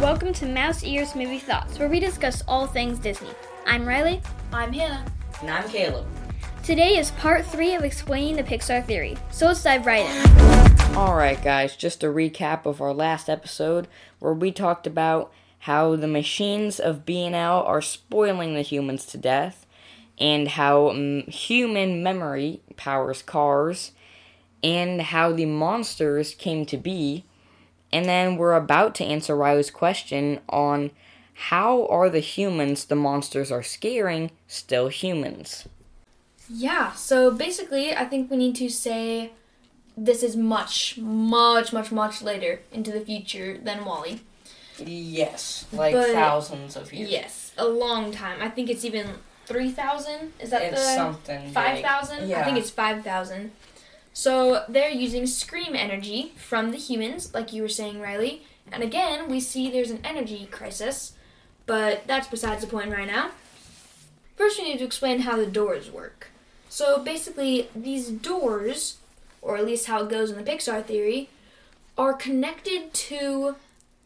Welcome to Mouse Ears Movie Thoughts, where we discuss all things Disney. I'm Riley. I'm Hannah. And I'm Caleb. Today is part three of explaining the Pixar theory, so let's dive right in. Alright, guys, just a recap of our last episode where we talked about how the machines of being out are spoiling the humans to death, and how um, human memory powers cars, and how the monsters came to be. And then we're about to answer Riley's question on how are the humans the monsters are scaring still humans? Yeah, so basically, I think we need to say this is much, much, much, much later into the future than WALL-E. Yes, like But- thousands of years. Yes, a long time. I think it's even 3,000. Is that It's the something. big. 5,000? I Yeah. think it's 5,000. So they're using scream energy from the humans, like you were saying, Riley. And again, we see there's an energy crisis, but that's besides the point right now. First, we need to explain how the doors work. So basically, these doors, or at least how it goes in the Pixar theory, are connected to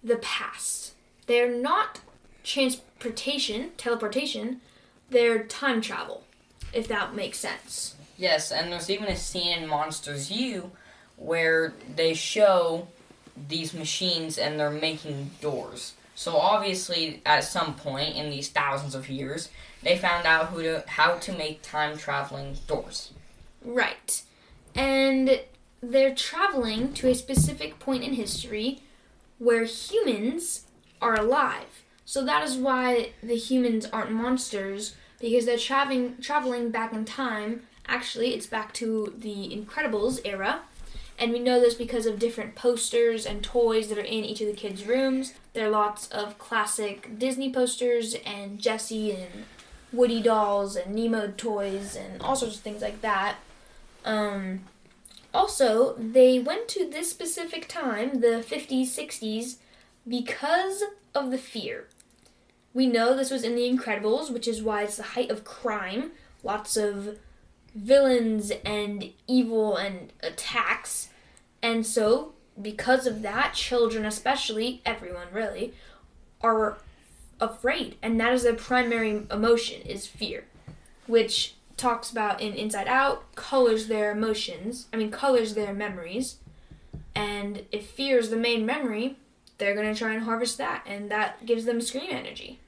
the past. They're not transportation, teleportation, they're time travel, if that makes sense. Yes, and there's even a scene in Monsters U where they show these machines and they're making doors. So obviously, at some point in these thousands of years, they found out who to how to make time traveling doors. Right. And they're traveling to a specific point in history where humans are alive. So that is why the humans aren't monsters because they're traveling traveling back in time. Actually, it's back to the Incredibles era. And we know this because of different posters and toys that are in each of the kids' rooms. There are lots of classic Disney posters and Jessie and Woody dolls and Nemo toys and all sorts of things like that. Um, also, they went to this specific time, the 50s, 60s, because of the fear. We know this was in The Incredibles, which is why it's the height of crime. Lots of villains and evil and attacks. And so, because of that, children, especially, everyone really, are afraid. And that is their primary emotion, is fear. Which talks about in Inside Out, colors their emotions, I mean, colors their memories. And if fear is the main memory, they're going to try and harvest that. And that gives them scream energy.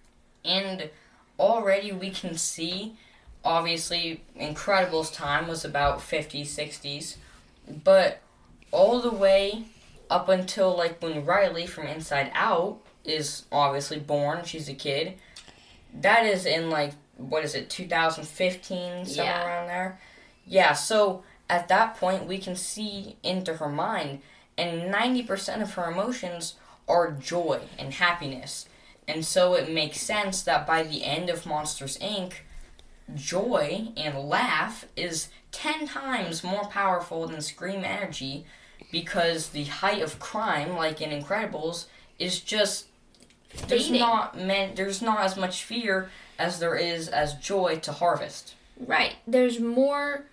And already we can see, obviously, Incredibles time was about 50s, 60s, but all the way up until like when Riley from Inside Out is obviously born, she's a kid. That is in like what is it, 2015, somewhere Yeah. around there. Yeah, so at that point we can see into her mind, and 90% of her emotions are joy and happiness. And so it makes sense that by the end of Monsters Inc., joy and laugh is 10 times more powerful than scream energy because the height of crime, like in Incredibles, is just there's not meant there's not as much fear as there is as joy to harvest. Right. There's more,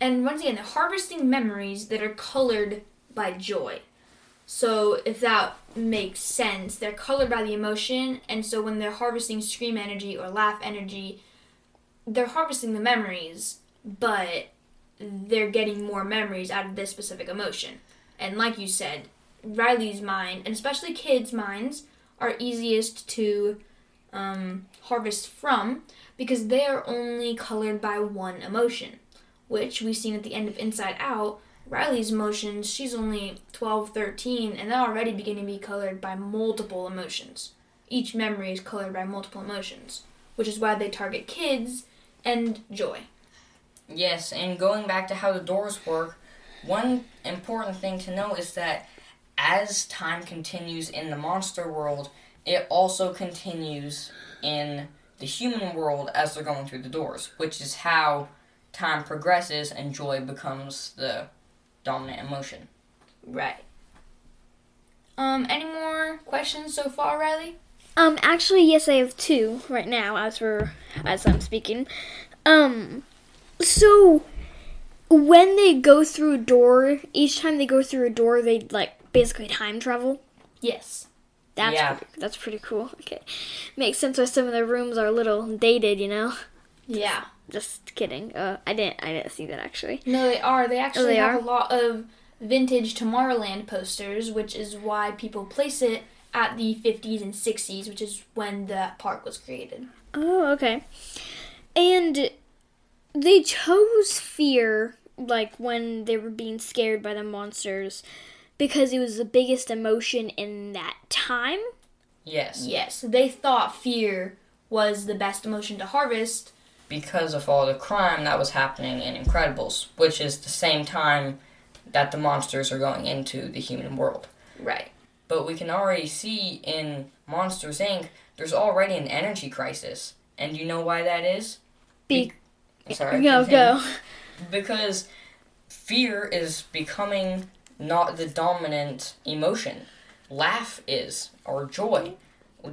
and once again, they're harvesting memories that are colored by joy. So if that makes sense, they're colored by the emotion, and so when they're harvesting scream energy or laugh energy, they're harvesting the memories, but they're getting more memories out of this specific emotion. And like you said, Riley's mind, and especially kids' minds, are easiest to um, harvest from because they are only colored by one emotion, which we've seen at the end of Inside Out. Riley's emotions, she's only 12, 13, and they're already beginning to be colored by multiple emotions. Each memory is colored by multiple emotions, which is why they target kids and joy. Yes, and going back to how the doors work, one important thing to know is that as time continues in the monster world, it also continues in the human world as they're going through the doors, which is how time progresses and joy becomes the dominant emotion. Right. Um, any more questions so far, Riley? Um, actually, yes, I have two right now as we're as I'm speaking. Um, so when they go through a door, each time they go through a door, they like basically time travel. Yes. That's Yeah. pretty, that's pretty cool. Okay, makes sense why some of the rooms are a little dated. You know. Yeah. Just kidding. Uh, I didn't I didn't see that actually. No, they are. They actually they have are? a lot of vintage Tomorrowland posters, which is why people place it at the 50s and 60s, which is when the park was created. Oh, okay. And they chose fear, like when they were being scared by the monsters, because it was the biggest emotion in that time. Yes. Yes, they thought fear was the best emotion to harvest. Because of all the crime that was happening in Incredibles, which is the same time that the monsters are going into the human world. Right. But we can already see in Monsters Inc. there's already an energy crisis. And you know why that is? Be- Sorry. go continue. go. Because fear is becoming not the dominant emotion. Laugh is, or joy,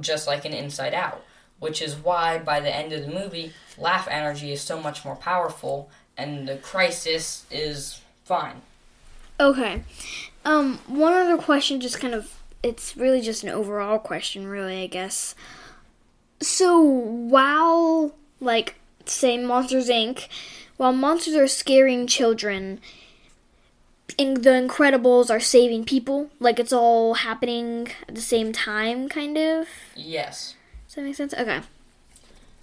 just like in Inside Out. Which is why by the end of the movie, laugh energy is so much more powerful and the crisis is fine. Okay. Um, one other question, just kind of, it's really just an overall question, really, I guess. So, while, like, say, Monsters Inc., while monsters are scaring children, in The Incredibles are saving people, like, it's all happening at the same time, kind of. Yes. Does that make sense? Okay.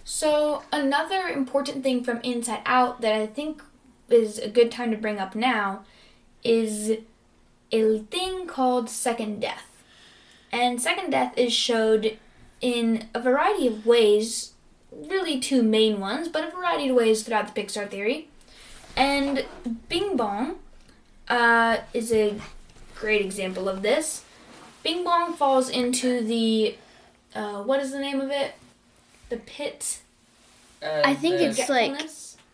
So, another important thing from Inside Out that I think is a good time to bring up now is a thing called Second Death. And Second Death is showed in a variety of ways, really two main ones, but a variety of ways throughout the Pixar theory. And Bing Bong uh, is a great example of this. Bing Bong falls into the, uh, what is the name of it? The pit. Uh, I think it's like-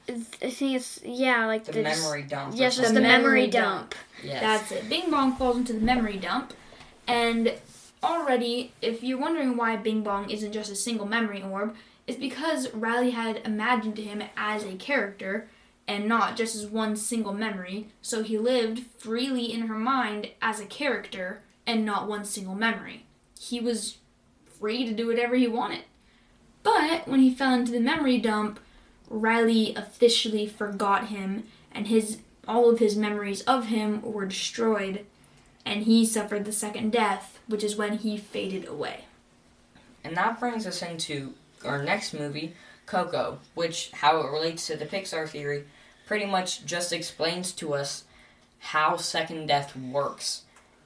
I think it's, yeah, like the the. memory dump. Yes, just something. the The memory memory dump. Yes. That's it. Bing Bong falls into the memory dump. And already, if you're wondering why Bing Bong isn't just a single memory orb, it's because Riley had imagined him as a character and not just as one single memory. So he lived freely in her mind as a character and not one single memory. He was free to do whatever he wanted. But when he fell into the memory dump, Riley officially forgot him and his all of his memories of him were destroyed and he suffered the second death, which is when he faded away. And that brings us into our next movie, Coco, which, how it relates to the Pixar theory, pretty much just explains to us how second death works.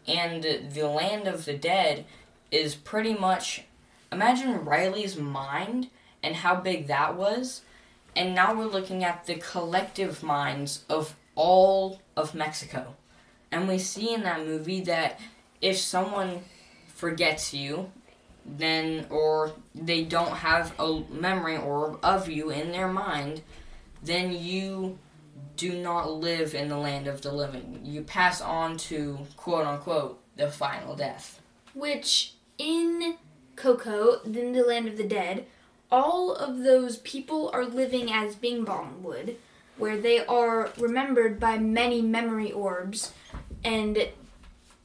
And the land of the dead is pretty much imagine Riley's mind and how big that was. And now we're looking at the collective minds of all of Mexico. And we see in that movie that if someone forgets you, then or they don't have a memory or of you in their mind, then you do not live in the land of the living. You pass on to quote unquote the final death. Which in Coco, in the land of the dead, all of those people are living as Bing Bong would, where they are remembered by many memory orbs and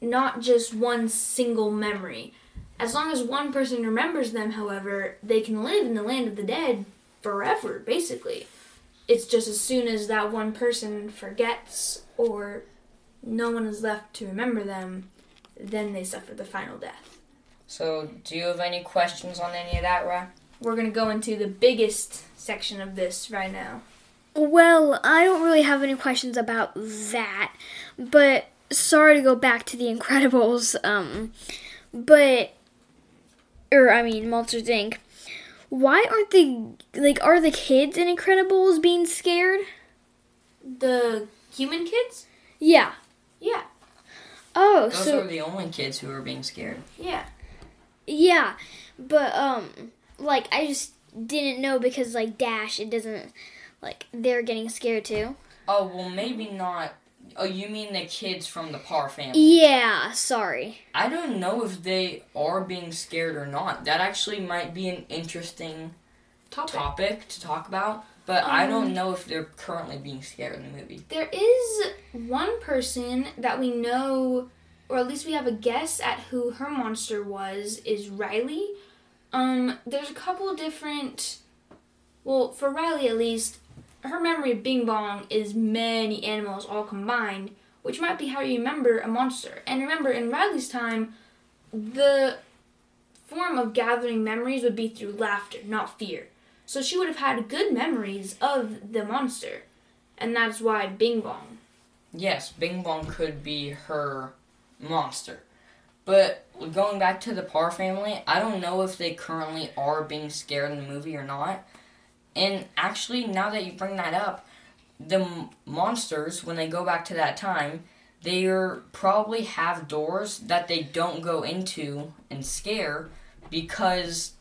not just one single memory. As long as one person remembers them, however, they can live in the land of the dead forever, basically. It's just as soon as that one person forgets or no one is left to remember them, then they suffer the final death. So, do you have any questions on any of that, Ra? We're going to go into the biggest section of this right now. Well, I don't really have any questions about that, but sorry to go back to the Incredibles. Um, but or I mean Monsters Inc. Why aren't the like are the kids in Incredibles being scared? The human kids? Yeah. Yeah. Oh, so Those so are the only kids who are being scared. Yeah. yeah, but um, like I just didn't know because like Dash, it doesn't like they're getting scared too. Oh, well, maybe not. Oh, you mean the kids from the Parr family? Yeah, sorry. I don't know if they are being scared or not. That actually might be an interesting Topic. topic to talk about, but I Um, don't know if they're currently being scared in the movie. There is one person that we know or at least we have a guess at who her monster was, is Riley. Um, there's a couple different. Well, for Riley at least, her memory of Bing Bong is many animals all combined, which might be how you remember a monster. And remember, in Riley's time, the form of gathering memories would be through laughter, not fear. So she would have had good memories of the monster. And that's why Bing Bong. Yes, Bing Bong could be her monster. But going back to the Parr family, I don't know if they currently are being scared in the movie or not. And actually, now that you bring that up, the monsters, when they go back to that time, they probably have doors that they don't go into and scare because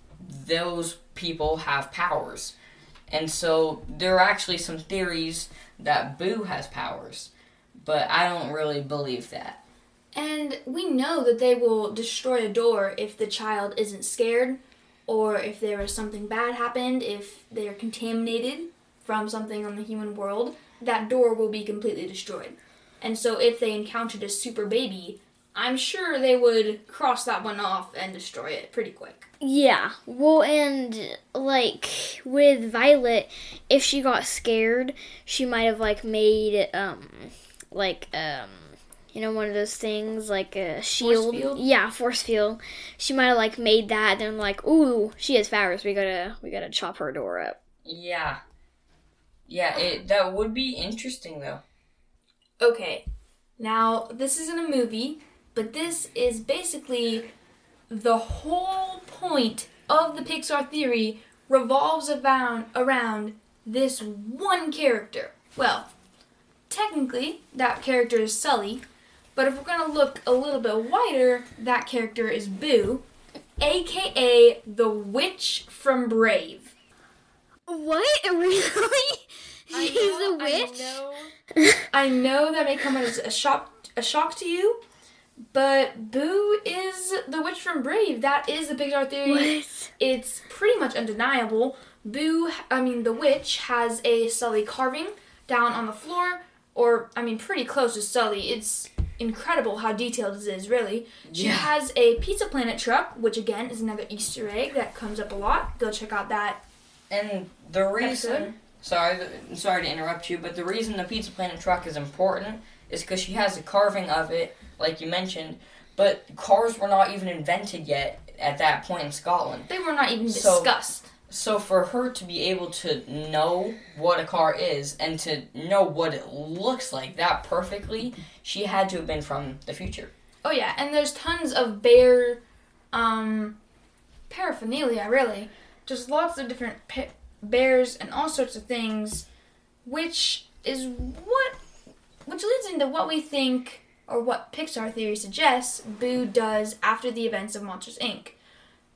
those people have powers. And so there are actually some theories that Boo has powers, but I don't really believe that. And we know that they will destroy a door if the child isn't scared, or if there is something bad happened, if they are contaminated from something on the human world, that door will be completely destroyed. And so if they encountered a super baby, I'm sure they would cross that one off and destroy it pretty quick. Yeah. Well, and like with Violet, if she got scared, she might have like made um like um you know one of those things like a shield. field? Yeah, force field. She might have like made that. Then like, ooh, she has powers. We gotta we gotta chop her door up. Yeah. Yeah, it that would be interesting though. Okay, now this isn't a movie, but this is basically the whole point of the Pixar theory revolves around around this one character. Well, technically that character is Sully, but if we're gonna look a little bit wider, that character is Boo, aka the witch from Brave. What really? She's a witch. I know, I know that may come as a shock a shock to you, but Boo is the witch from Brave. That is the Pixar theory. What? It's pretty much undeniable. Boo, I mean the witch, has a Sully carving down on the floor, or I mean pretty close to Sully. It's incredible how detailed it is, really. She Yeah. has a Pizza Planet truck, which again is another Easter egg that comes up a lot. Go check out that And the reason, Episode? sorry, sorry to interrupt you, but the reason the Pizza Planet truck is important is because she has a carving of it, like you mentioned. But cars were not even invented yet at that point in Scotland. they were not even So- discussed. So for her to be able to know what a car is and to know what it looks like that perfectly, she had to have been from the future. Oh yeah, and there's tons of bear um paraphernalia really. Just lots of different pa- bears and all sorts of things which is what which leads into what we think or what Pixar theory suggests Boo does after the events of Monsters Inc.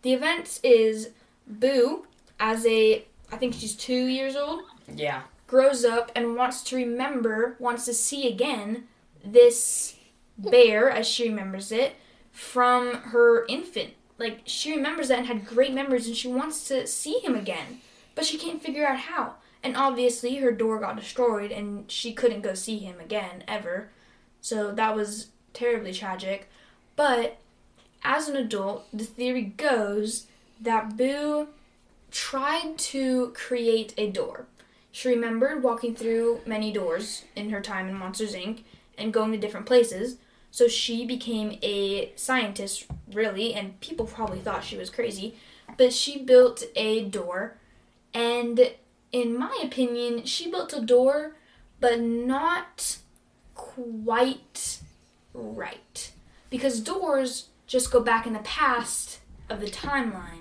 The events is Boo as a I think she's 2 years old Yeah. grows up and wants to remember, wants to see again this bear, as she remembers it, from her infant. Like, she remembers that and had great memories and she wants to see him again. But she can't figure out how. And obviously, her door got destroyed and she couldn't go see him again, ever. So that was terribly tragic. But as an adult, the theory goes that Boo tried to create a door. She remembered walking through many doors in her time in Monsters Inc. and going to different places. So she became a scientist, really, and people probably thought she was crazy. But she built a door, and in my opinion, she built a door, but not quite right. Because doors just go back in the past of the timeline.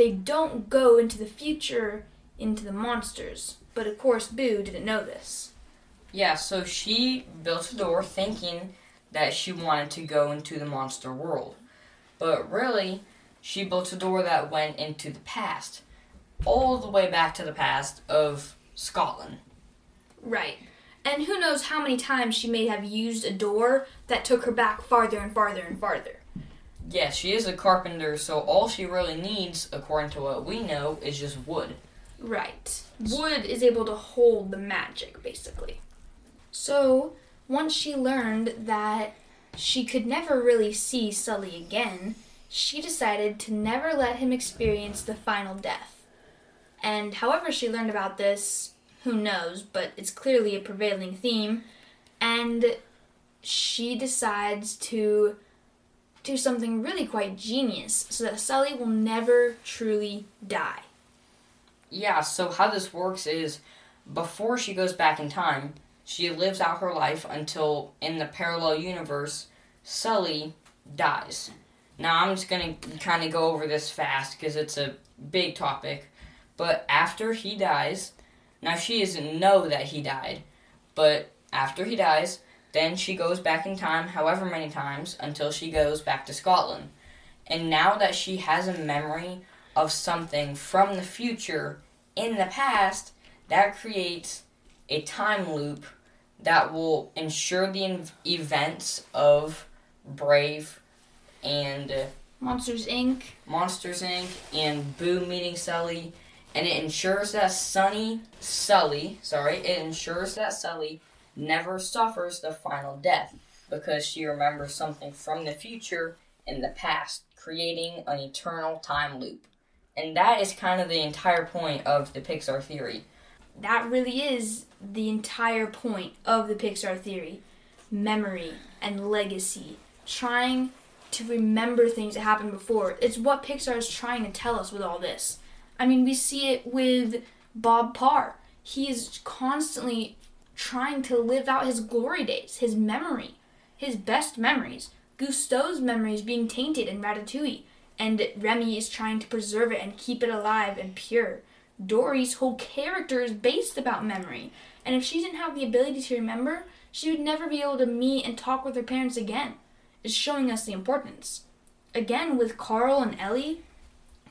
They don't go into the future into the monsters. But of course, Boo didn't know this. Yeah, so she built a door thinking that she wanted to go into the monster world. But really, she built a door that went into the past. All the way back to the past of Scotland. Right. And who knows how many times she may have used a door that took her back farther and farther and farther. Yes, she is a carpenter, so all she really needs, according to what we know, is just wood. Right. Wood is able to hold the magic, basically. So, once she learned that she could never really see Sully again, she decided to never let him experience the final death. And however she learned about this, who knows, but it's clearly a prevailing theme. And she decides to do something really quite genius so that Sully will never truly die. Yeah, so how this works is before she goes back in time, she lives out her life until in the parallel universe, Sully dies. Now, I'm just going to kind of go over this fast because it's a big topic. But after he dies, now she doesn't know that he died, but after he dies, then she goes back in time however many times until she goes back to Scotland. And now that she has a memory of something from the future in the past, that creates a time loop that will ensure the in- events of Brave and uh, Monsters Inc. Monsters Inc. and Boo meeting Sully, and it ensures that Sunny Sully, sorry, it ensures that Sully never suffers the final death because she remembers something from the future in the past, creating an eternal time loop. And that is kind of the entire point of the Pixar theory. That really is the entire point of the Pixar theory memory and legacy. Trying to remember things that happened before. It's what Pixar is trying to tell us with all this. I mean, we see it with Bob Parr. He is constantly trying to live out his glory days, his memory, his best memories. Gusteau's memories being tainted in Ratatouille, and Remy is trying to preserve it and keep it alive and pure. Dory's whole character is based about memory, and if she didn't have the ability to remember, she would never be able to meet and talk with her parents again. It's showing us the importance. Again, with Carl and Ellie,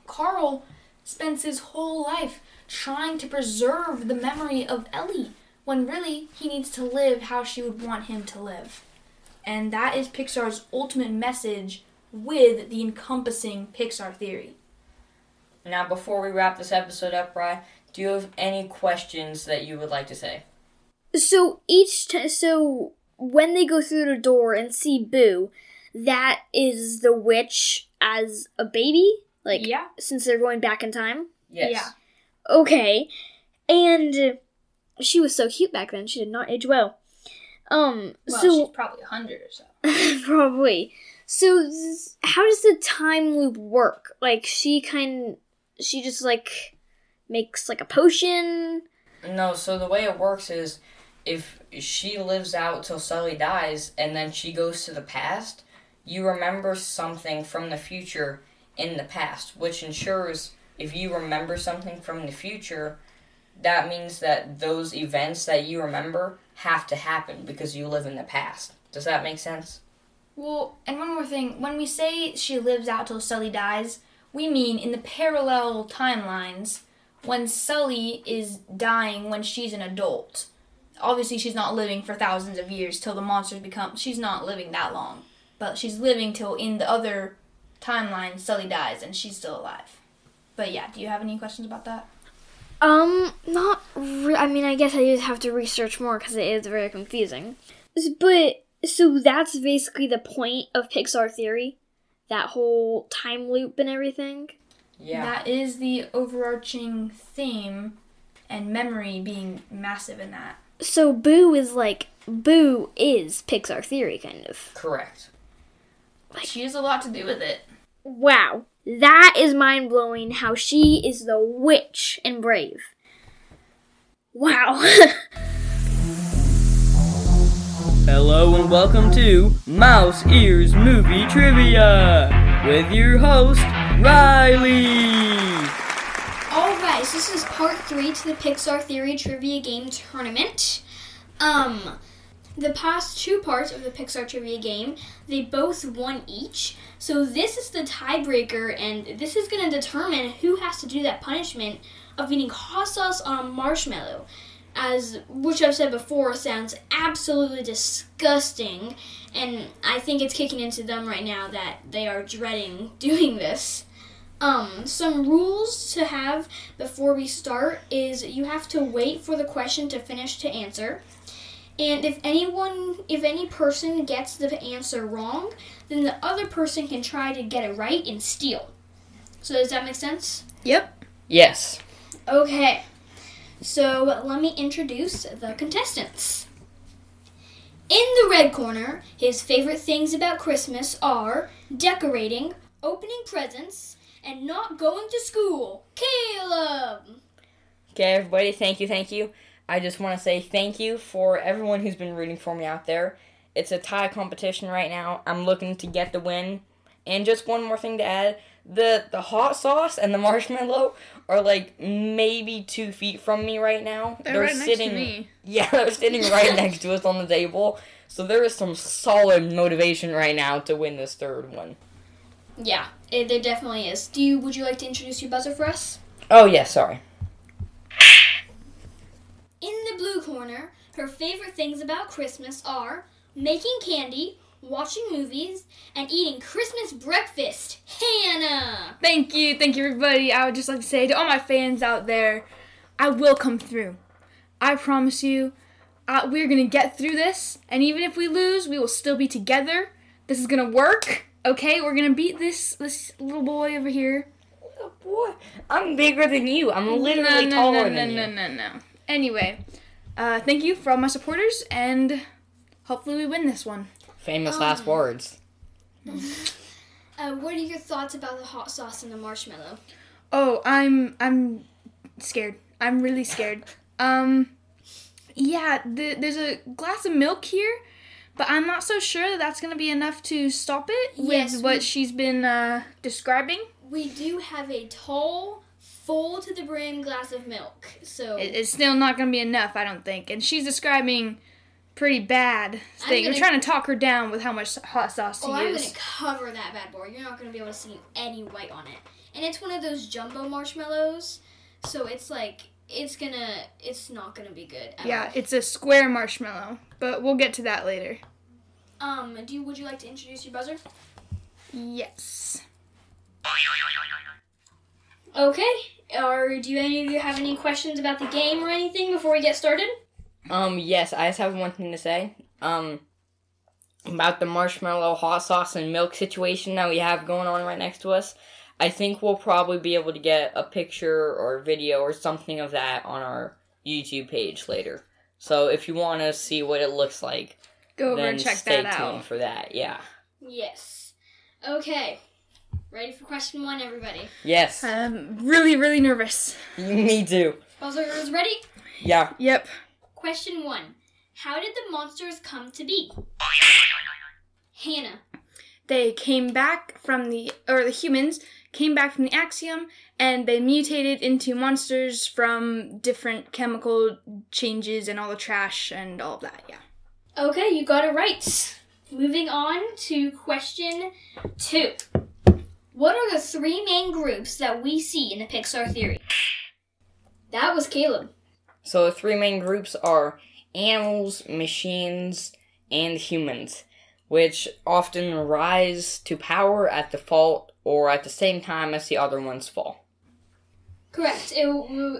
Carl spends his whole life trying to preserve the memory of Ellie when really he needs to live how she would want him to live. And that is Pixar's ultimate message with the encompassing Pixar theory. Now, before we wrap this episode up, Bry, do you have any questions that you would like to say? So each t- so when they go through the door and see Boo, that is the witch as a baby, like Yeah. since they're going back in time. Yes. Yeah. Okay, and she was so cute back then. She did not age well. Um, Well, so she's probably a hundred or so. Probably. So, how does the time loop work? Like, she kind, she just like makes like a potion. No, so the way it works is if she lives out till Sully dies and then she goes to the past, you remember something from the future in the past, which ensures if you remember something from the future, that means that those events that you remember have to happen because you live in the past. Does that make sense? Well, and one more thing. When we say she lives out till Sully dies, we mean in the parallel timelines when Sully is dying when she's an adult. Obviously, she's not living for thousands of years till the monsters become. She's not living that long. But she's living till in the other timeline, Sully dies and she's still alive. But yeah, do you have any questions about that? Um, not. Re- I mean, I guess I just have to research more because it is very confusing. But so that's basically the point of Pixar theory, that whole time loop and everything. Yeah. That is the overarching theme, and memory being massive in that. So Boo is like Boo is Pixar theory, kind of. Correct. Like, She has a lot to do with it. Wow, that is mind blowing. How she is the witch in Brave. Wow. Hello and welcome to Mouse Ears Movie Trivia with your host, Riley. Alright, so this is part three to the Pixar Theory Trivia Game Tournament. Um, the past two parts of the Pixar Trivia Game, they both won each. So this is the tiebreaker, and this is going to determine who has to do that punishment of eating hot sauce on a marshmallow. As which I've said before sounds absolutely disgusting, and I think it's kicking into them right now that they are dreading doing this. Um, some rules to have before we start is you have to wait for the question to finish to answer. And if anyone, if any person gets the answer wrong, then the other person can try to get it right and steal. So does that make sense? Yep. Yes. Okay. So let me introduce the contestants. In the red corner, his favorite things about Christmas are decorating, opening presents, and not going to school. Caleb! Okay, everybody, thank you, thank you. I just want to say thank you for everyone who's been rooting for me out there. It's a tie competition right now. I'm looking to get the win. And just one more thing to add the the hot sauce and the marshmallow are like maybe two feet from me right now. They're, right next to me. Yeah, they're sitting right next to us on the table. So there is some solid motivation right now to win this third one. Yeah, it, there definitely is. Do you? Would you like to introduce your buzzer for us? Oh yeah, sorry. In the blue corner, her favorite things about Christmas are making candy, watching movies, and eating Christmas breakfast. Hannah! Thank you, thank you, everybody. I would just like to say to all my fans out there, I will come through. I promise you, uh, we're gonna get through this, and even if we lose, we will still be together. This is gonna work. Okay, we're gonna beat this this little boy over here. Oh boy, I'm bigger than you. I'm literally no, no, taller no, than no, you. no, no, no. Anyway, uh, thank you for all my supporters, and hopefully we win this one. Famous last words. Uh, what are your thoughts about the hot sauce and the marshmallow? Oh, I'm I'm scared. I'm really scared. Um, yeah, the, there's a glass of milk here, but I'm not so sure that that's gonna be enough to stop it with Yes, what we- she's been uh, describing. We do have a tall, full to the brim glass of milk. So It, it's still not gonna be enough, I don't think. And she's describing pretty bad thing. We're gonna- trying to talk her down with how much hot sauce to Oh, I'm gonna cover that bad boy. You're not gonna be able to see any white on it. And it's one of those jumbo marshmallows, so it's like it's gonna, it's not gonna be good. At Yeah, all. it's a square marshmallow, but we'll get to that later. Um, do you, would you like to introduce your buzzer? Yes. Okay. Or do any of you have any questions about the game or anything before we get started? Um, yes, I just have one thing to say. Um, about the marshmallow, hot sauce, and milk situation that we have going on right next to us. I think we'll probably be able to get a picture or video or something of that on our YouTube page later. So if you want to see what it looks like, Go over then and check stay that tuned out. for that. Yeah. Yes. Okay. Ready for question one, everybody? Yes. I'm really, really nervous. Me too. Buzzers ready? Yeah. Yep. Question one. How did the monsters come to be? Hannah. They came back from the, or the humans came back from the axiom and they mutated into monsters from different chemical changes and all the trash and all of that, yeah. Okay, you got it right. Moving on to question two. What are the three main groups that we see in the Pixar theory? That was Caleb. So the three main groups are animals, machines, and humans, which often rise to power at the fault or at the same time as the other ones fall. Correct. It,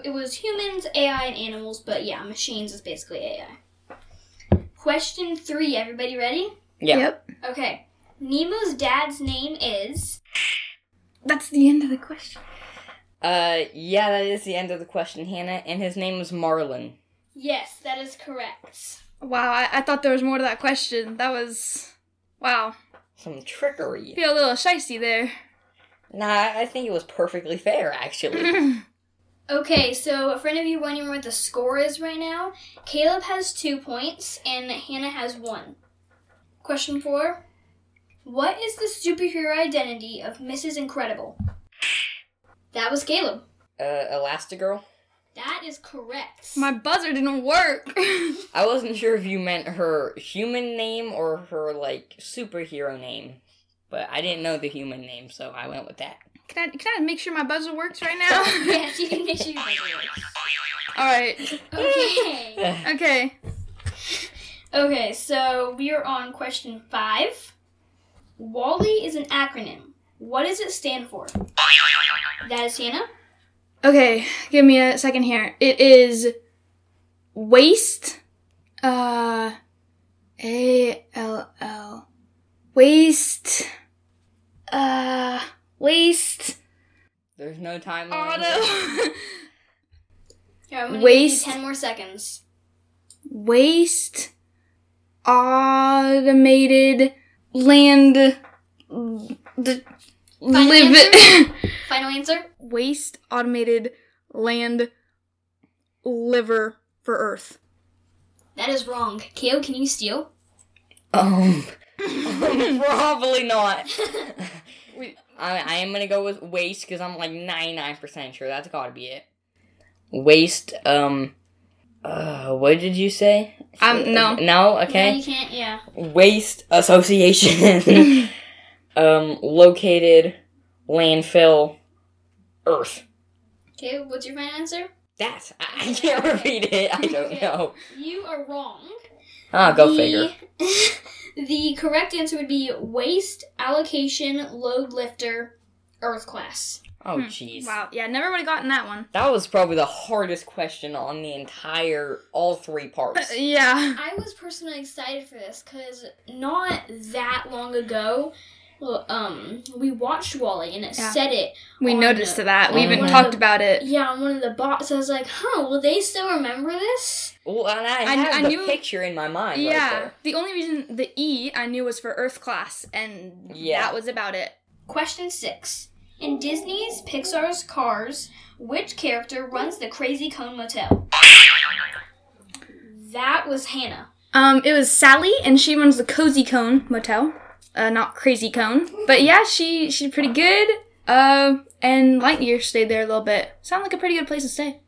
it was humans, AI, and animals, but yeah, machines is basically AI. Question three. Everybody ready? Yeah. Yep. Okay. Nemo's dad's name is. That's the end of the question. Uh, yeah, that is the end of the question, Hannah, and his name is Marlin. Yes, that is correct. Wow, I, I thought there was more to that question. That was. Wow. Some trickery. Feel a little shicey there. Nah, I think it was perfectly fair, actually. Okay, so for any of you wondering what the score is right now, Caleb has two points and Hannah has one. Question four What is the superhero identity of Mrs. Incredible? That was Caleb. uh, Elastigirl? That is correct. My buzzer didn't work. I wasn't sure if you meant her human name or her, like, superhero name. But I didn't know the human name, so I went with that. can I can I make sure my buzzer works right now? yes, you can make sure you it. All right. Okay. Okay. Okay, so we are on question five. WALL-E is an acronym. What does it stand for? That is Hannah. Okay. Give me a second here. It is waste, Uh, A L L. Waste. Uh, waste. There's no time. Auto. Here, I'm gonna Waste. give you ten more seconds. waste. Automated land. The live. Final answer. waste automated land liver for Earth. That is wrong. Kale, can you steal? Um, probably not. I, I am gonna go with waste because I'm like 99% sure that's gotta be it. Waste, um, uh, what did you say? Um, no. No? No, Okay. you can't. Yeah. Waste Association. um, located landfill Earth. Okay, what's your final answer? That. I, I can't repeat it. I don't Okay. know. You are wrong. Ah, go the, figure. the correct answer would be waste allocation load lifter earth class. Oh, jeez. Wow. Yeah, never would have gotten that one. That was probably the hardest question on the entire, all three parts. Yeah. I was personally excited for this because not that long ago, well, um, we watched WALL-E and it Yeah. said it. We noticed the- that. We even talked the- about it. Yeah, on one of the bots. I was like, huh, will they still remember this? Well, and I I- have I the knew- picture in my mind right Yeah. there. the only reason the E I knew was for Earth class, and Yeah. that was about it. Question six. In Disney's Pixar's Cars, which character runs the Crazy Cone Motel? That was Hannah. Um, it was Sally, and she runs the Cozy Cone Motel. Uh, not Crazy Cone, but yeah, she she's pretty good. Uh, and Lightyear stayed there a little bit. Sound like a pretty good place to stay.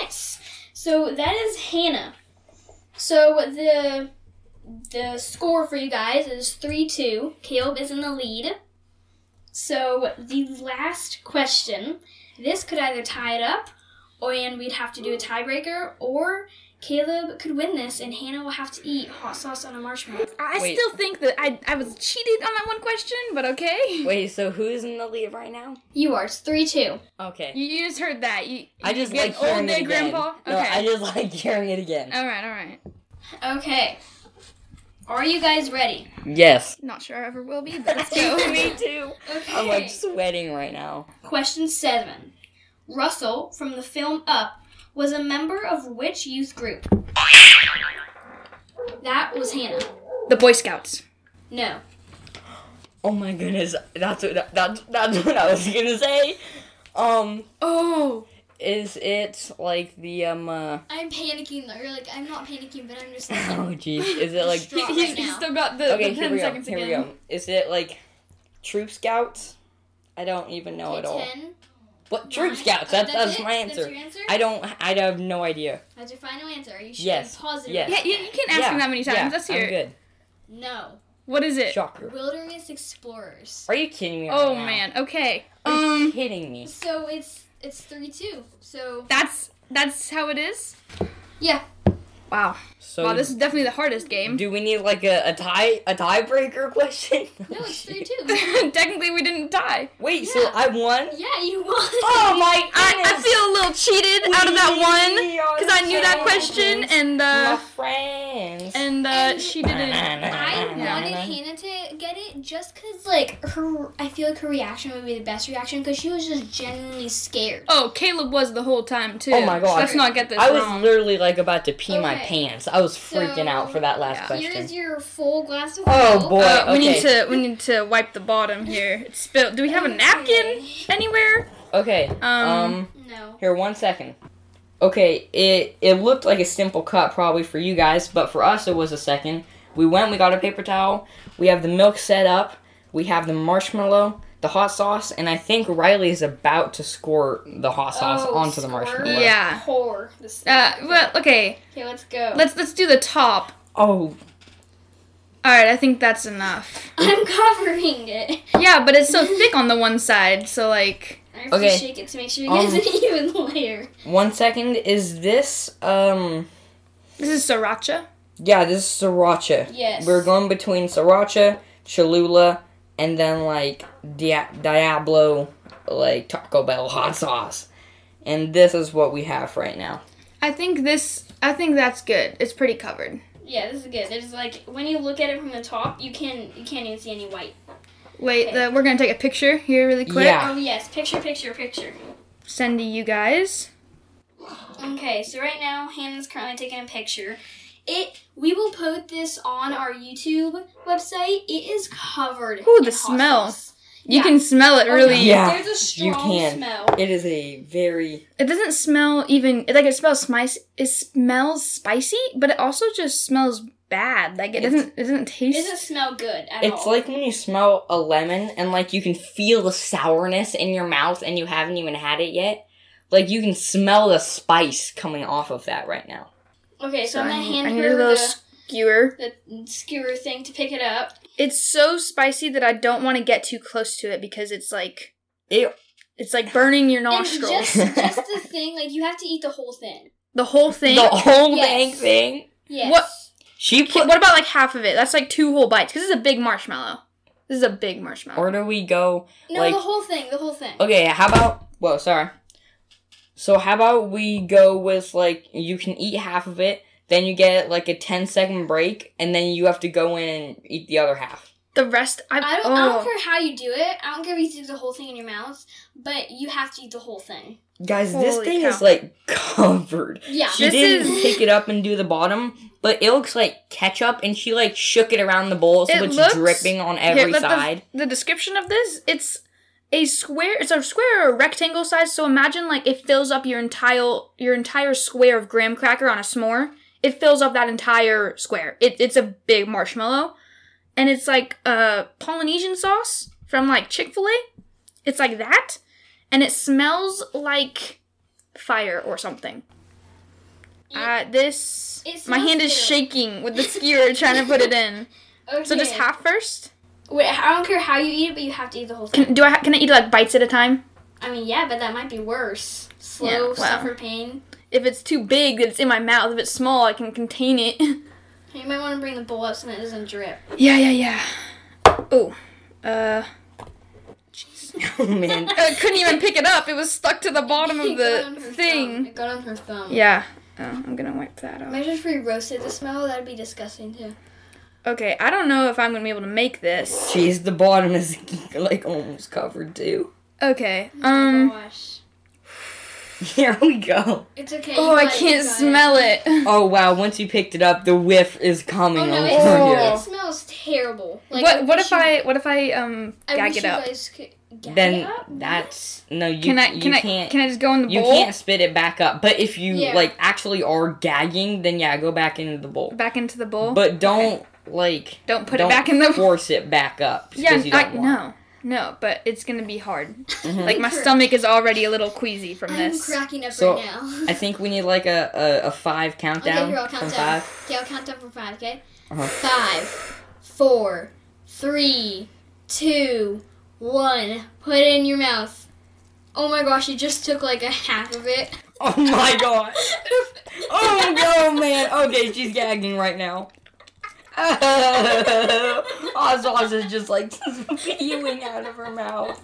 Nice. So that is Hannah. So the the score for you guys is three two. Caleb is in the lead. So the last question, this could either tie it up, or and we'd have to do a tiebreaker, or Caleb could win this and Hannah will have to eat hot sauce on a marshmallow. I Wait. still think that I I was cheated on that one question, but okay. Wait, so who's in the lead right now? You are. It's three two. Okay. You, you just heard that. You, I just get like hearing old it again. Grandpa. No, Okay. I just like hearing it again. all right, all right. Okay. Are you guys ready? Yes. Not sure I ever will be, but let's go. Me too. Okay. I'm like sweating right now. Question seven. Russell from the film Up was a member of which youth group? That was Hannah. the Boy Scouts. No. Oh my goodness, that's what that's that's what I was gonna say. Um, Oh. Is it like the um? Uh, I'm panicking though. You're like, I'm not panicking, but I'm just like, oh jeez, is it like? Distraught He's, right he's still got the, Okay, the here 10 we go. seconds Here we go. Is it like Troop Scouts? I don't even know okay, at all. ten. What Troop nine. Scouts? Uh, That's that's it? my That's answer. your answer? I don't. I have no idea. That's your final answer. Are you sure? Yes. Positive. Yes. Yeah, you, you can't ask yeah, him that many times. Yeah, Let's hear I'm good. No. What is it? Shocker. Wilderness Explorers. Are you kidding me? Right Oh now? man. Okay. Are you Um, kidding me? So it's it's three two. So that's that's how it is. yeah. Wow. So wow, this is definitely the hardest game. do we need like a, a tie a tiebreaker question? No, it's three two. Technically, we didn't tie. Wait, so I won? yeah, you won. Oh my I, goodness! I feel a little cheated out of that one because I knew that question friends. and My uh friends. and uh And she didn't. I wanted Hannah to get it just because, like, her. I feel like her reaction would be the best reaction because she was just genuinely scared. Oh, Caleb was the whole time too. Oh my God. Let's not get this I was literally like about to pee my Okay. Pants. I was freaking So, out for that last yeah. question. Here's your full glass of Oh, milk. boy. Uh, we need to we need to wipe the bottom here. It's spilled. Do we have a napkin anywhere? Okay. Um, um No. Here, one second. Okay, it it looked like a simple cut probably for you guys, but for us it was a second. We went, we got a paper towel. We have the milk set up. We have the marshmallow, the hot sauce, and I think Riley is about to squirt the hot sauce Oh, onto the marshmallow. Yeah. Pour. This Uh, well, okay. okay, let's go. Let's let's do the top. Oh, All right, I think that's enough. I'm covering it. Yeah, but it's so thick on the one side, so like. I have Okay. to shake it to make sure you get Um, an even layer. one second. Is this um? This is sriracha. Yeah, this is sriracha. Yes. We're going between sriracha, Cholula, and then like Dia- Diablo, like Taco Bell hot sauce. And this is what we have right now. I think this I think that's good. It's pretty covered. Yeah, this is good. There's like when you look at it from the top, you can you can't even see any white. Wait, Okay. the, we're gonna take a picture here really quick. Yeah. Oh yes, picture, picture, picture. Send to you guys. Okay, so right now Hannah's currently taking a picture. It we will put this on our YouTube website. It is covered. Ooh, the hot smell. sauce. You Yeah. can smell it oh, really. Yeah, There's a you strong can. smell. It is a very It doesn't smell even like it smells spicy. It smells spicy, but it also just smells bad. Like it It's- doesn't. It doesn't taste. It taste. doesn't smell good at all. It's all. like when you smell a lemon and like you can feel the sourness in your mouth and you haven't even had it yet. Like you can smell the spice coming off of that right now. Okay, so, I'm gonna hand I need her a little the, skewer. the skewer thing to pick it up. It's so spicy that I don't want to get too close to it because it's like Ew. it's like burning your And nostrils. just just the thing, like you have to eat the whole thing. the whole thing. The whole Yes. dang thing. Yes. What- She put. what about like half of it? That's like two whole bites because this is a big marshmallow. This is a big marshmallow. Or do we go No, like? the whole thing. The whole thing. Okay, how about? Whoa, sorry. So how about we go with like you can eat half of it, then you get like a 10 second break, and then you have to go in and eat the other half. the rest, I, I don't. oh. I don't oh. care how you do it. I don't care if you do the whole thing in your mouth, but you have to eat the whole thing. Guys, this thing cow. is like covered. Yeah. She This didn't is- pick it up and do the bottom, but it looks like ketchup, and she like shook it around the bowl, so It it's looks- dripping on Here, every but the- side. The, description of this, it's a square. It's a square or a rectangle size. So imagine like it fills up your entire your entire square of graham cracker on a s'more. It fills up that entire square. It, it's a big marshmallow, and it's like a Polynesian sauce from like Chick Fil A. It's like that, and it smells like fire or something. Uh, this my hand is shaking with the skewer trying to put it in. Okay. So just half first. Wait, I don't care how you eat it, but you have to eat the whole thing. Can do I ha- can I eat like bites at a time? I mean, yeah, but that might be worse. Slow, Yeah, well. suffer pain. If it's too big, that it's in my mouth. If it's small, I can contain it. You might want to bring the bowl up so that it doesn't drip. yeah, yeah, yeah. Oh, uh, oh man, I couldn't even pick it up. It was stuck to the bottom of the her thumb. thing. It got on her thumb. Yeah. Oh, I'm gonna wipe that off. Imagine if we roasted the smell. That'd be disgusting too. Okay, I don't know if I'm gonna be able to make this. jeez, the bottom is like almost covered too. Okay. oh Um. my. Here we go. It's okay. Oh, I can't smell it. Oh wow! Once you picked it up, the whiff is coming Oh no, over it, Oh. here. it smells terrible. Like, what? What if you- I? What if I um I gag it up? gag Then it up? that's no. You Can I? you Can I? can't. Can I just go in the bowl? you can't spit it back up. But if you Yeah. like actually are gagging, then yeah, go back into the bowl. Back into the bowl. But don't like Don't put don't it back in the. force it back up. Yeah, 'cause you I, don't want. no, no, but it's gonna be hard. Mhm. Like my stomach is already a little queasy from this. I'm cracking up So, right now. I think we need like a, a, a five okay, countdown here I'll from count down. five. Okay, I'll count down from five. Okay. Uh-huh. Five, four, three, two, one. Put it in your mouth. Oh my gosh, you just took like a half of it. Oh my god! Oh no, man! Okay, she's gagging right now. Hot sauce is just like spewing out of her mouth.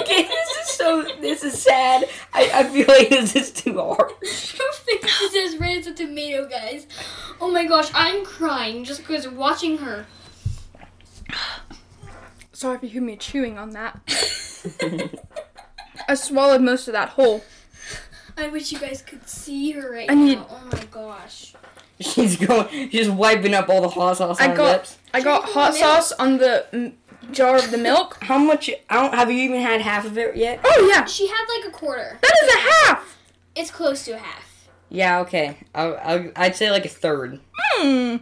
Okay, this is so. This is sad. I, I feel like this is too hard. Her face is as red as a tomato, guys. Oh my gosh, I'm crying just because watching her. Sorry if you hear me chewing on that. I swallowed most of that whole. I wish you guys could see her right I need- now. Oh my gosh. She's going. She's wiping up all the hot sauce on I her got lips. I got hot more sauce on the mm, jar of the milk. How much? I don't. Have you even had half of it yet? Oh yeah, She had like a quarter. that is a half. It's close to a half. Yeah. Okay. I, I, I'd say like a third. Hmm.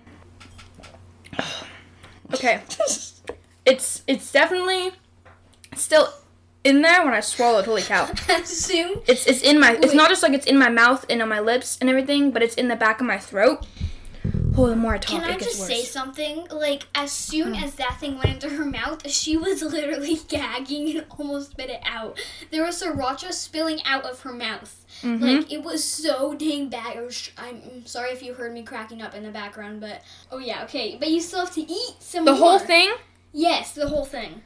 Okay, it's it's definitely still in there when I swallowed. Holy cow! Soon. It's it's in my. It's not just like it's in my mouth and on my lips and everything, but it's in the back of my throat. Oh, the more I talk, Can I just worse. say something? Like, as soon as that thing went into her mouth, she was literally gagging and almost spit it out. There was sriracha spilling out of her mouth. Mm-hmm. Like, it was so dang bad. Was, I'm sorry if you heard me cracking up in the background, but oh yeah, okay. But you still have to eat some the more. whole thing. Yes, the whole thing.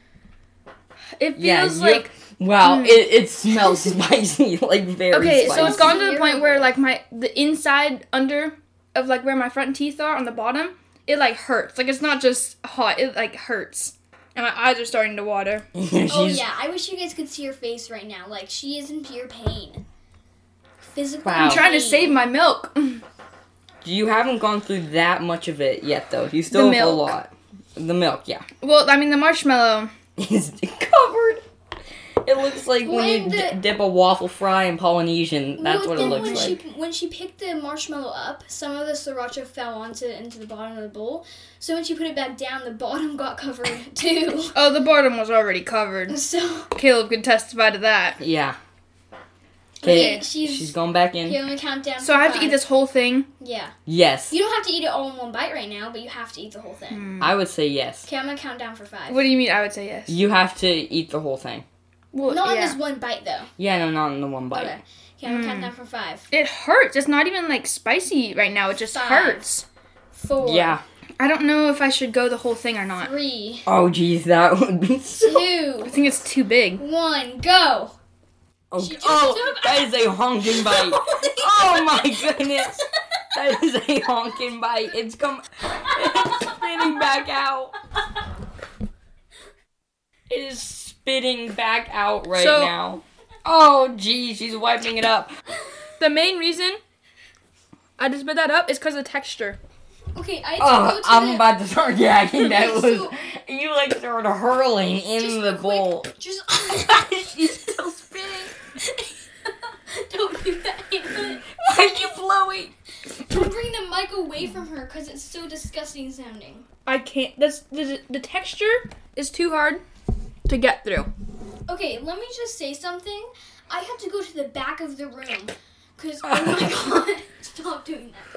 It feels Yeah, like Wow, mm. it, it smells spicy, like very Okay, spicy. so it's gone to the point where like my the inside under of like where my front teeth are on the bottom, it like hurts. Like it's not just hot, it like hurts. And my eyes are starting to water. Oh yeah, I wish you guys could see her face right now. Like she is in pure pain. Physical. Wow. I'm trying to save my milk. You haven't gone through that much of it yet, though. You still The have a lot. The milk, yeah. well, I mean the marshmallow. Is covered. It looks like when, When you the- d- dip a waffle fry in Polynesian. That's Well, what it then looks when like. She, when she picked the marshmallow up, some of the sriracha fell onto into the bottom of the bowl. So when she put it back down, the bottom got covered too. Oh, the bottom was already covered. So Caleb could testify to that. Yeah. Okay, Okay, she's, she's going back in. here. Let me count down. So I have to eat this whole thing. Yeah, Yes. you don't have to eat it all in one bite right now, but you have to eat the whole thing. Hmm. I would say yes. Okay, I'm gonna count down for five. What do you mean? I would say yes. You have to eat the whole thing. Well, Not in this one bite though. Yeah, no, not in the one bite. Okay. Okay, I'm gonna Hmm. count down for five, It hurts. It's not even like spicy right now. It just Five. hurts. four, Yeah. I don't know if I should go the whole thing or not. three, Oh, geez, that would be so. two, I think it's too big. one, go. Oh, oh, that is a honking bite. oh my goodness. That is a honking bite. It's come. It's spitting back out. It is spitting back out right So- now. Oh, geez, she's wiping it up. The main reason I just spit that up is because of the texture. Okay, I Oh, I'm the, about to start gagging. That was So- you like started hurling in Just the quick- bowl. Just oh She's still spinning. don't do that. Why are you blowing? Don't bring the mic away from her because it's so disgusting sounding. I can't. This the, the texture is too hard to get through. Okay, let me just say something. I have to go to the back of the room because oh my god, stop doing that.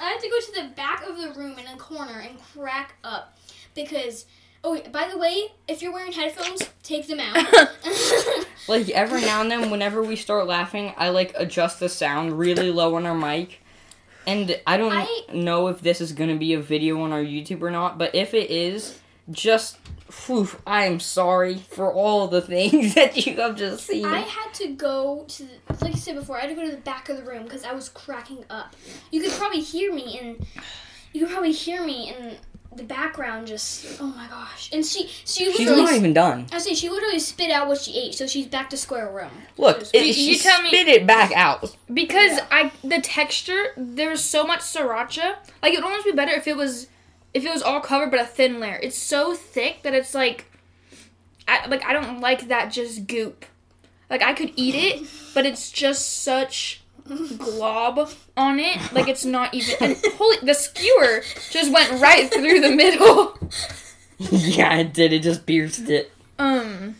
I had to go to the back of the room in a corner and crack up because. Oh, by the way, if you're wearing headphones, take them out. Like every now and then, whenever we start laughing, I like adjust the sound really low on our mic. And I don't I- know if this is gonna be a video on our YouTube or not, but if it is, just whew, I am sorry for all the things that you have just seen. I had to go to, the, like I said before, I had to go to the back of the room because I was cracking up. You could probably hear me and you could probably hear me in the background. Just oh my gosh! And she, she She's not even done. I say she literally spit out what she ate, so she's back to square room. Look, Just- it, You- she you tell me- spit it back out. Because I the texture there's so much sriracha. Like it would almost be better if it was if it was all covered but a thin layer. It's so thick that it's like I like I don't like that just goop. Like I could eat it, but it's just such glob on it. Like it's not even and holy the skewer just went right through the middle. yeah, it did. It just pierced it. Um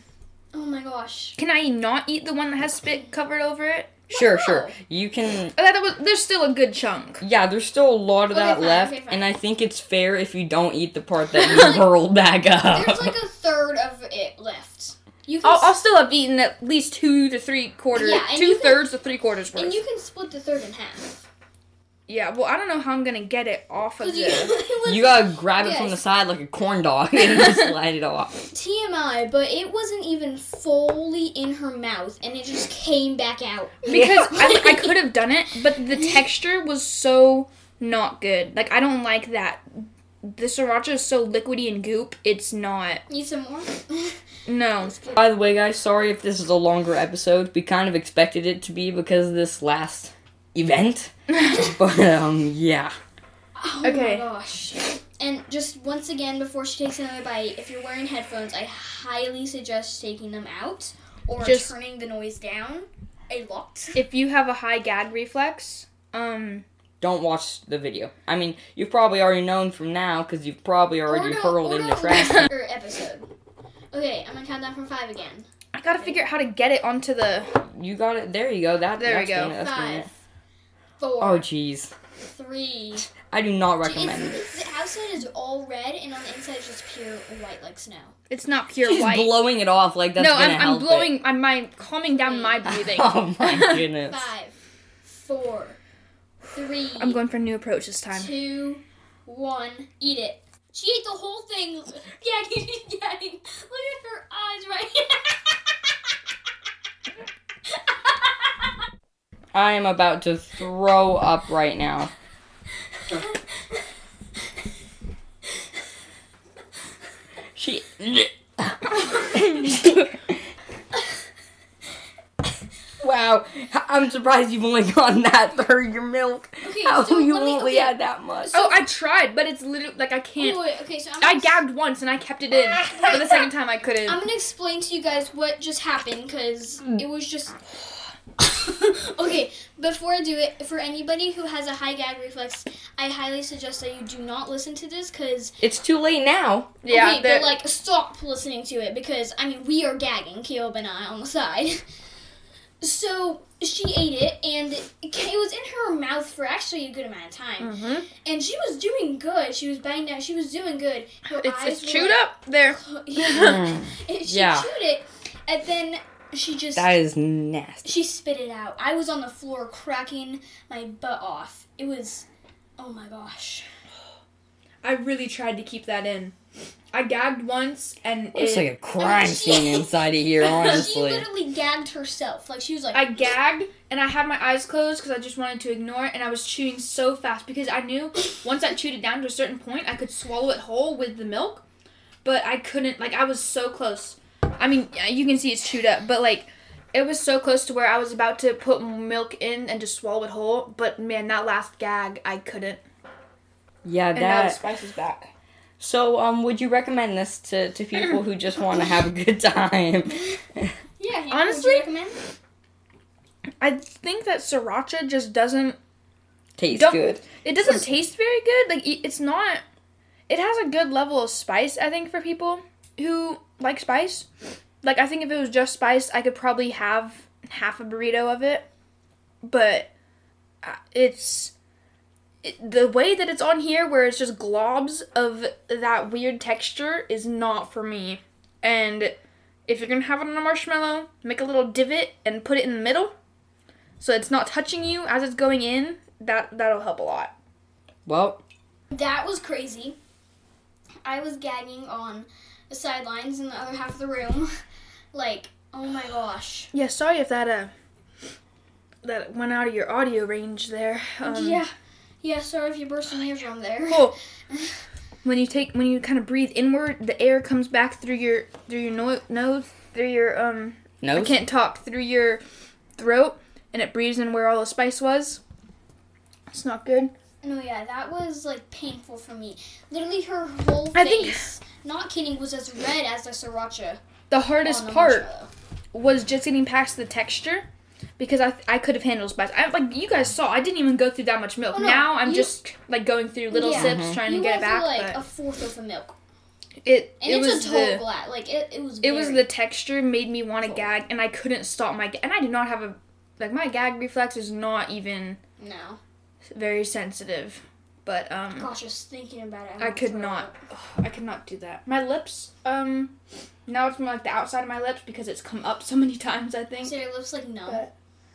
Oh my gosh! can I not eat the one that has spit covered over it? Sure, sure. You can. Oh, that was, there's still a good chunk. Yeah, there's still a lot of Okay, that fine, left, okay, and I think it's fair if you don't eat the part that you hurled back up. There's like a third of it left. You can I'll, I'll still have eaten at least two to three quarters, Yeah, two can- thirds to three quarters worth. and you can split the third in half. Yeah, well, I don't know how I'm gonna get it off of you, the. it was You gotta grab it from Yes. the side like a corn dog and just slide it off. TMI, but it wasn't even fully in her mouth, and it just came back out. Because I, I could have done it, but the texture was so not good. Like I don't like that. The sriracha is so liquidy and goop. It's not. Need some more? No. By the way, guys, sorry if this is a longer episode. We kind of expected it to be because of this last event. But, um, yeah. Oh Okay. my gosh. And just once again, before she takes another bite, if you're wearing headphones, I highly suggest taking them out or Just- turning the noise down a lot. If you have a high gag reflex, um, Don't watch the video. I mean, you've probably already known from now because you've probably already Or don't- hurled or in the trash. listen episode. Okay, I'm gonna count down from five again. I gotta figure out how to get it onto the. You got it. There you go. That, There we that's go. Gonna, that's gonna- Five, four, Oh, jeez. three. I do not It's, recommend it. the outside is all red, and on the inside is just pure white like snow. It's not pure She's white. blowing it off like that's no, gonna I'm, I'm help it. blowing. I'm my calming down my breathing. Oh my goodness. Five, four, three. I'm going for a new approach this time. two, one, eat it. She ate the whole thing. Yeah, she's gagging. Look at her eyes right I am about to throw up right now. She. wow, I'm surprised you've only gotten that through your milk. Okay, How so you me- only okay. had that much? Oh, I tried, but it's literally like I can't. Wait, wait, okay, so I'm I gonna, gagged once and I kept it in, but the second time I couldn't. I'm gonna explain to you guys what just happened because it was just. okay, before I do it, for anybody who has a high gag reflex, I highly suggest that you do not listen to this because It's too late now. yeah, okay, the- but like stop listening to it because I mean we are gagging, Caleb and I on the side. So she ate it and it was in her mouth for actually a good amount of time, Mhm. and she was doing good. She was biting down. She was doing good. Her it's, eyes it's were chewed like- up there. yeah. Mm, And she Yeah. chewed it, and then she just that is nasty. she spit it out. I was on the floor cracking my butt off. It was, oh my gosh. I really tried to keep that in. I gagged once and Looks it, like a crime scene inside of here, honestly. She literally gagged herself. Like she was like, I gagged and I had my eyes closed because I just wanted to ignore it, and I was chewing so fast because I knew once I chewed it down to a certain point, I could swallow it whole with the milk, but I couldn't. Like I was so close. I mean, you can see it's chewed up, but like it was so close to where I was about to put milk in and just swallow it whole. But man, that last gag, I couldn't. Yeah, And now the that. spice is back. So, um, would you recommend this to, to people who just want to have a good time? yeah. Hannah, Honestly- would you recommend? I think that sriracha just doesn't taste good. It doesn't taste very good. Like it's not. It has a good level of spice. I think for people who like spice. Like I think if it was just spice, I could probably have half a burrito of it. But uh, it's it, the way that it's on here, where it's just globs of that weird texture, is not for me. And if you're gonna have it on a marshmallow, make a little divot and put it in the middle, so it's not touching you as it's going in. That that'll help a lot. Well, That was crazy. I was gagging on the sidelines in the other half of the room. like, oh my gosh. Yeah, sorry if that uh that went out of your audio range there. Um, yeah. Yeah, sorry if you burst some eardrum there. Oh, when you take when you kind of breathe inward, the air comes back through your through your no- nose, through your um. I nose. can't talk through your throat, and it breathes in where all the spice was. It's not good. No, yeah, that was like painful for me. Literally, her whole I think- face, not kidding, was as red as the sriracha. The hardest the part marshmallow. was just getting past the texture. Because I, I could have handled spice. I like you guys saw. I didn't even go through that much milk. Oh, no, now I'm you- just like going through little Yeah. sips, mm-hmm. trying You to get it back. through like but a fourth of the milk, it and it it's was a total the glass. Like it, it was. it was the texture made me want to Full. gag, and I couldn't stop my. And I do not have a like my gag reflex is not even no. very sensitive, but um, Gosh, just thinking about it. I'm I could not. ugh, I could not do that. My lips, um, now it's more like the outside of my lips because it's come up so many times. I think. So your lips like numb. But-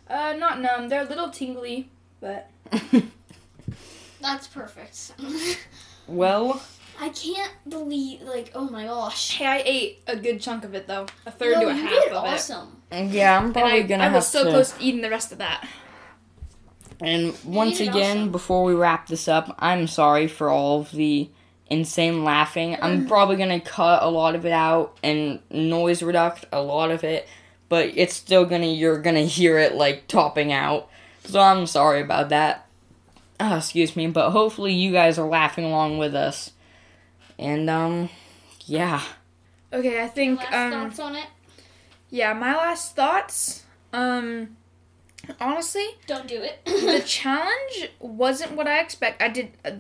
Uh, not numb. They're a little tingly, but That's perfect. well, I can't believe, like, oh my gosh. hey, I ate a good chunk of it though, a third no, to a you half did of it. awesome. yeah, I'm probably I, gonna I have was so to. close to eating the rest of that. And once did again, awesome. before we wrap this up, I'm sorry for all of the insane laughing. I'm probably gonna cut a lot of it out and noise reduct a lot of it, but it's still gonna you're gonna hear it like topping out. So I'm sorry about that. Ah, excuse me, but hopefully you guys are laughing along with us. And um, yeah. Okay, I think Last um. thoughts on it? Yeah, my last thoughts. Um, honestly, Don't do it. the challenge wasn't what I expect. I did. Uh,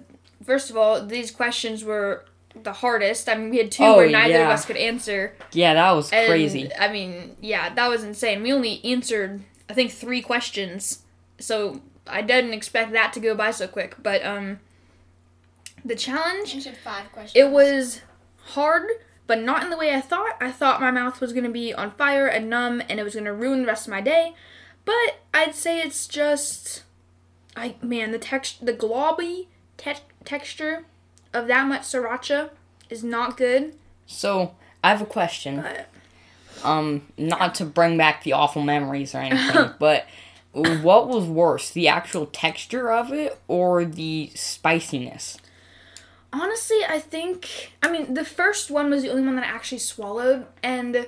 first of all, these questions were the hardest. I mean, we had two Oh, where neither yeah. of us could answer. Yeah, that was And, crazy. I mean, yeah, that was insane. We only answered, I think, three questions. So I didn't expect that to go by so quick. But um, the challenge Answered five questions. it was hard, but not in the way I thought. I thought my mouth was gonna be on fire and numb, and it was gonna ruin the rest of my day. But I'd say it's just, I man, the text, the globby te- texture of that much sriracha is not good. So I have a question. But um not to bring back the awful memories or anything but what was worse, the actual texture of it or the spiciness? Honestly, I think I mean the first one was the only one that I actually swallowed, and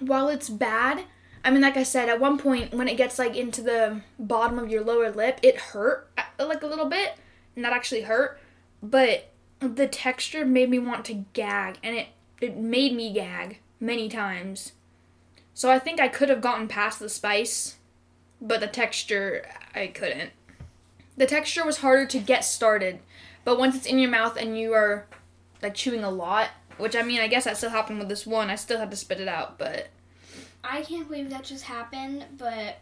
while it's bad, I mean, like I said, at one point when it gets like into the bottom of your lower lip, it hurt uh, like a little bit, and that actually hurt. But the texture made me want to gag, and it it made me gag many times. So I think I could have gotten past the spice, but the texture I couldn't. The texture was harder to get started, but once it's in your mouth and you are like chewing a lot, which I mean, I guess that still happened with this one. I still had to spit it out, but I can't believe that just happened, but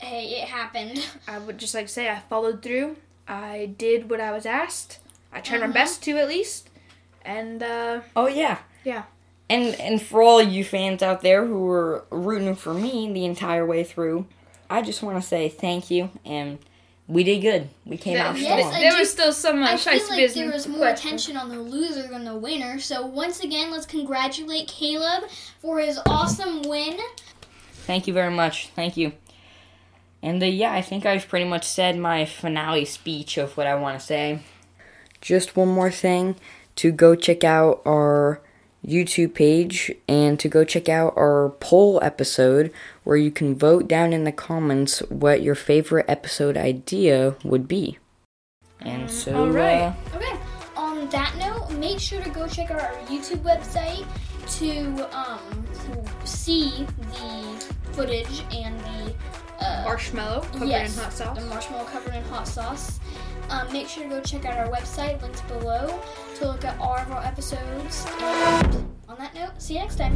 hey, it happened. I would just like to say I followed through. I did what I was asked. I tried my Uh-huh. best to at least. And uh Oh yeah. Yeah. And and for all you fans out there who were rooting for me the entire way through, I just want to say thank you and we did good. We came out Yes, strong. There do- was still some uh, I feel like business there was more attention on the loser than the winner. So once again, let's congratulate Caleb for his awesome win. Thank you very much. Thank you. And uh, yeah, I think I've pretty much said my finale speech of what I want to say. Just one more thing to go check out our YouTube page and to go check out our poll episode where you can vote down in the comments what your favorite episode idea would be. And so, all right. uh, Okay. On that note, make sure to go check out our YouTube website to um to see the footage and the uh, marshmallow covered yes, in hot sauce. the marshmallow covered in hot sauce. Um, make sure to go check out our website, links below, to look at all of our episodes. On that note, see you next time.